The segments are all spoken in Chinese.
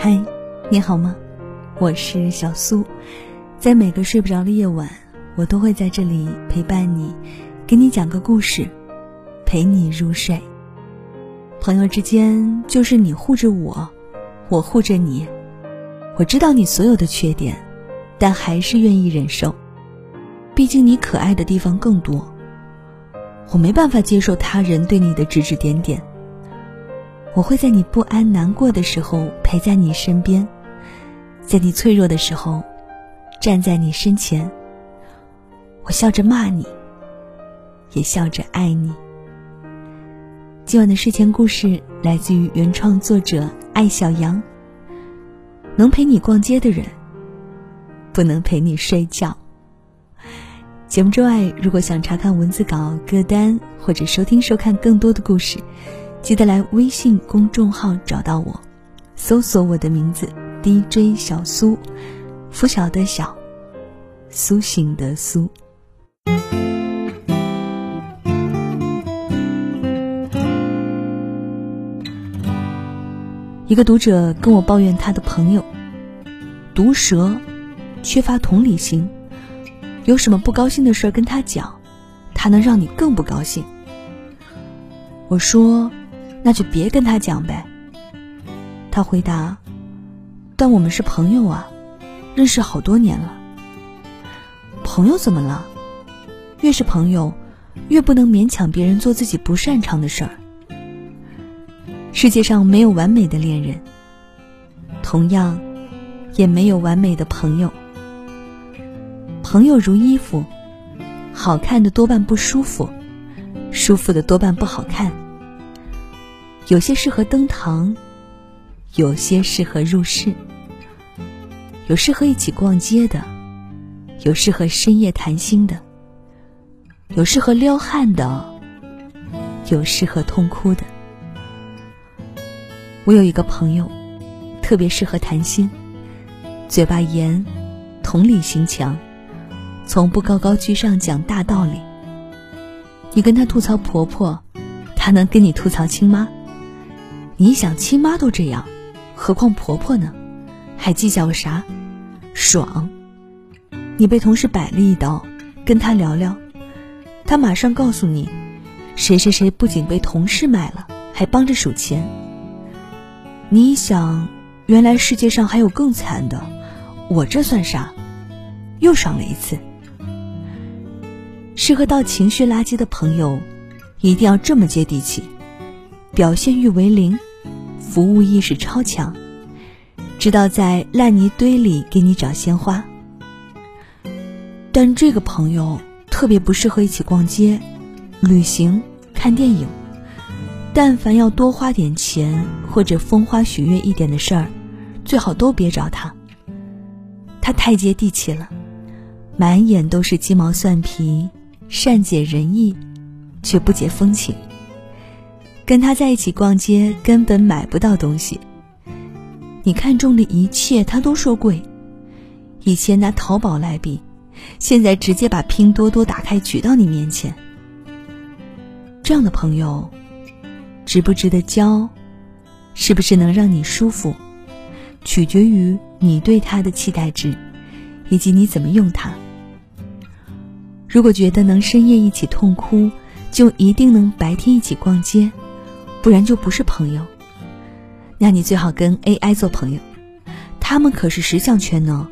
嗨，你好吗？我是小苏，在每个睡不着的夜晚，我都会在这里陪伴你，给你讲个故事，陪你入睡。朋友之间就是你护着我，我护着你。我知道你所有的缺点，但还是愿意忍受，毕竟你可爱的地方更多。我没办法接受他人对你的指指点点。我会在你不安、难过的时候陪在你身边，在你脆弱的时候站在你身前。我笑着骂你，也笑着爱你。今晚的睡前故事来自于原创作者艾小羊。能陪你逛街的人，不能陪你睡觉。节目之外，如果想查看文字稿、歌单或者收听收看更多的故事。记得来微信公众号找到我，搜索我的名字 DJ 小苏，拂晓的晓，苏醒的苏。一个读者跟我抱怨他的朋友毒舌，缺乏同理心，有什么不高兴的事儿跟他讲，他能让你更不高兴。我说。那就别跟他讲呗。他回答：“但我们是朋友啊，认识好多年了。朋友怎么了？越是朋友，越不能勉强别人做自己不擅长的事儿。世界上没有完美的恋人，同样，也没有完美的朋友。朋友如衣服，好看的多半不舒服，舒服的多半不好看。”有些适合登堂，有些适合入室，有适合一起逛街的，有适合深夜谈心的，有适合撩汉的，有适合痛哭的。我有一个朋友，特别适合谈心，嘴巴严，同理心强，从不高高居上讲大道理。你跟他吐槽婆婆，他能跟你吐槽亲妈。你想亲妈都这样，何况婆婆呢？还计较个啥？爽！你被同事摆了一刀，跟他聊聊，他马上告诉你，谁谁谁不仅被同事卖了，还帮着数钱。你想，原来世界上还有更惨的，我这算啥？又爽了一次。适合倒情绪垃圾的朋友，一定要这么接地气，表现欲为零。服务意识超强，知道在烂泥堆里给你找鲜花。但这个朋友特别不适合一起逛街、旅行、看电影。但凡要多花点钱或者风花雪月一点的事儿，最好都别找他。他太接地气了，满眼都是鸡毛蒜皮，善解人意，却不解风情。跟他在一起逛街，根本买不到东西。你看中的一切，他都说贵。以前拿淘宝来比，现在直接把拼多多打开举到你面前。这样的朋友，值不值得交，是不是能让你舒服，取决于你对他的期待值，以及你怎么用他。如果觉得能深夜一起痛哭，就一定能白天一起逛街。不然就不是朋友。那你最好跟 AI 做朋友，他们可是十项全能，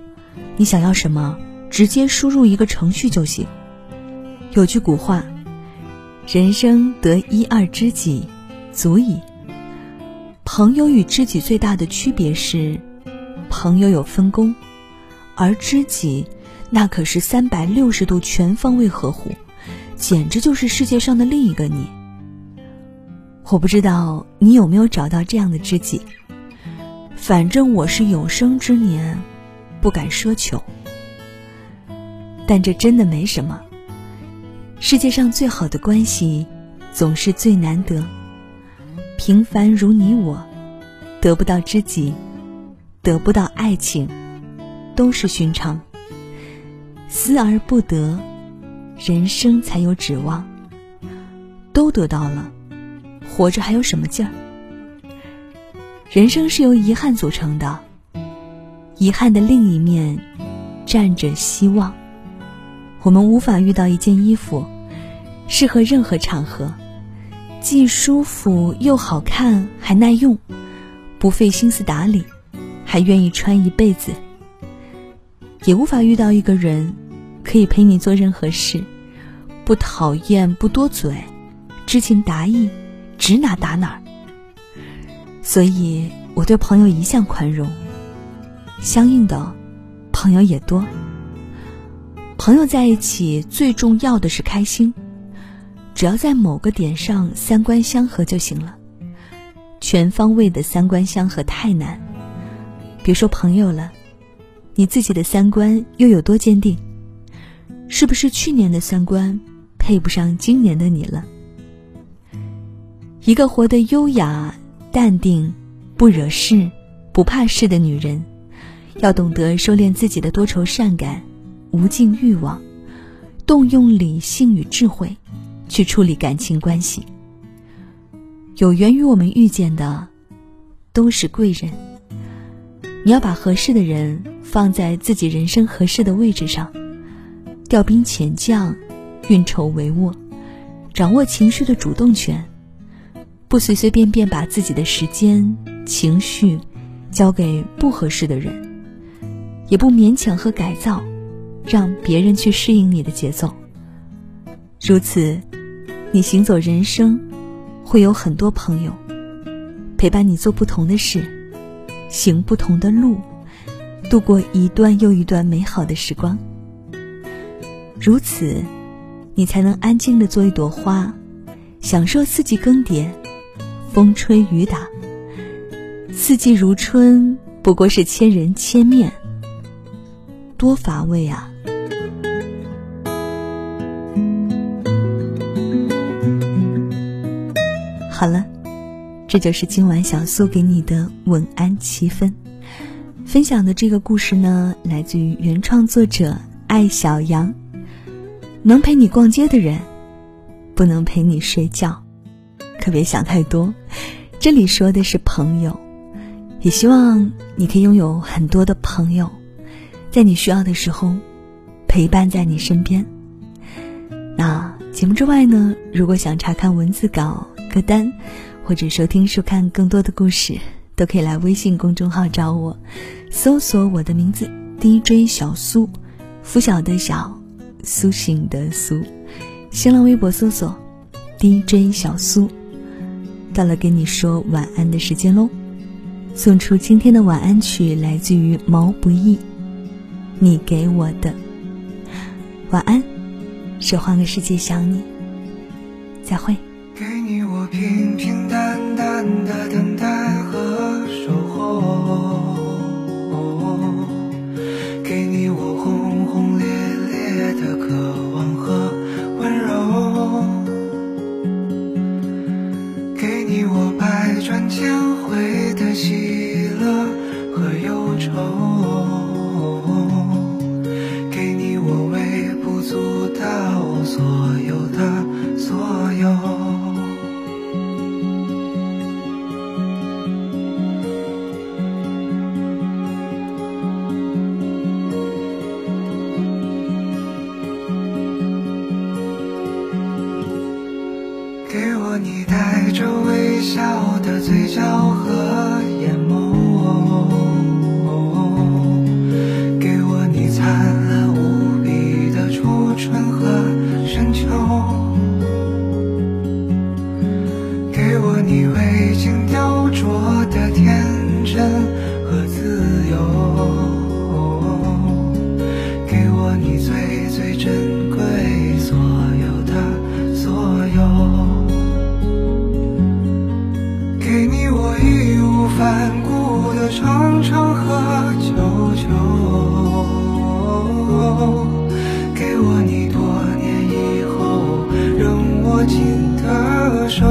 你想要什么，直接输入一个程序就行。有句古话：“人生得一二知己，足矣。”朋友与知己最大的区别是，朋友有分工，而知己那可是三百六十度全方位呵护，简直就是世界上的另一个你。我不知道你有没有找到这样的知己，反正我是有生之年不敢奢求。但这真的没什么。世界上最好的关系，总是最难得。平凡如你我，得不到知己，得不到爱情，都是寻常。思而不得，人生才有指望。都得到了。活着还有什么劲儿？人生是由遗憾组成的，遗憾的另一面站着希望。我们无法遇到一件衣服，适合任何场合，既舒服又好看，还耐用，不费心思打理，还愿意穿一辈子。也无法遇到一个人，可以陪你做任何事，不讨厌，不多嘴，知情达意，指哪打哪儿。所以我对朋友一向宽容，相应的，朋友也多。朋友在一起最重要的是开心，只要在某个点上三观相合就行了。全方位的三观相合太难，别说朋友了。你自己的三观又有多坚定？是不是去年的三观配不上今年的你了？一个活得优雅、淡定、不惹事、不怕事的女人，要懂得收敛自己的多愁善感、无尽欲望，动用理性与智慧去处理感情关系。有缘于我们遇见的，都是贵人。你要把合适的人。放在自己人生合适的位置上，调兵遣将，运筹帷幄，掌握情绪的主动权，不随随便便把自己的时间、情绪交给不合适的人，也不勉强和改造，让别人去适应你的节奏。如此，你行走人生，会有很多朋友陪伴你做不同的事，行不同的路。度过一段又一段美好的时光，如此，你才能安静的做一朵花，享受四季更迭，风吹雨打。四季如春，不过是千人千面，多乏味啊！好了，这就是今晚小苏给你的晚安七分。分享的这个故事呢，来自于原创作者艾小羊。能陪你逛街的人，不能陪你睡觉，可别想太多。这里说的是朋友，也希望你可以拥有很多的朋友，在你需要的时候陪伴在你身边。那节目之外呢，如果想查看文字稿、歌单，或者收听、收看更多的故事。都可以来微信公众号找我，搜索我的名字 DJ 小苏，拂晓的晓，苏醒的苏。新浪微博搜索 DJ 小苏。到了跟你说晚安的时间喽，送出今天的晚安曲，来自于毛不易，你给我的晚安，是换个世界想你，再会。给你我平平淡淡的等待和守候，和忧愁，给你我微不足道所有的所有。给我你带着微笑的嘴角和眼眸，和自由，给我你最最珍贵所有的所有。给你我义无反顾的长长和久久，给我你多年以后仍握紧的手，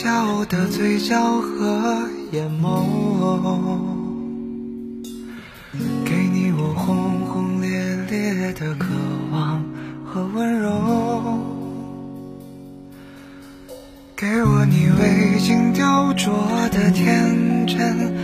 笑的嘴角和眼眸，给你我轰轰烈烈的渴望和温柔，给我你未经雕琢的天真。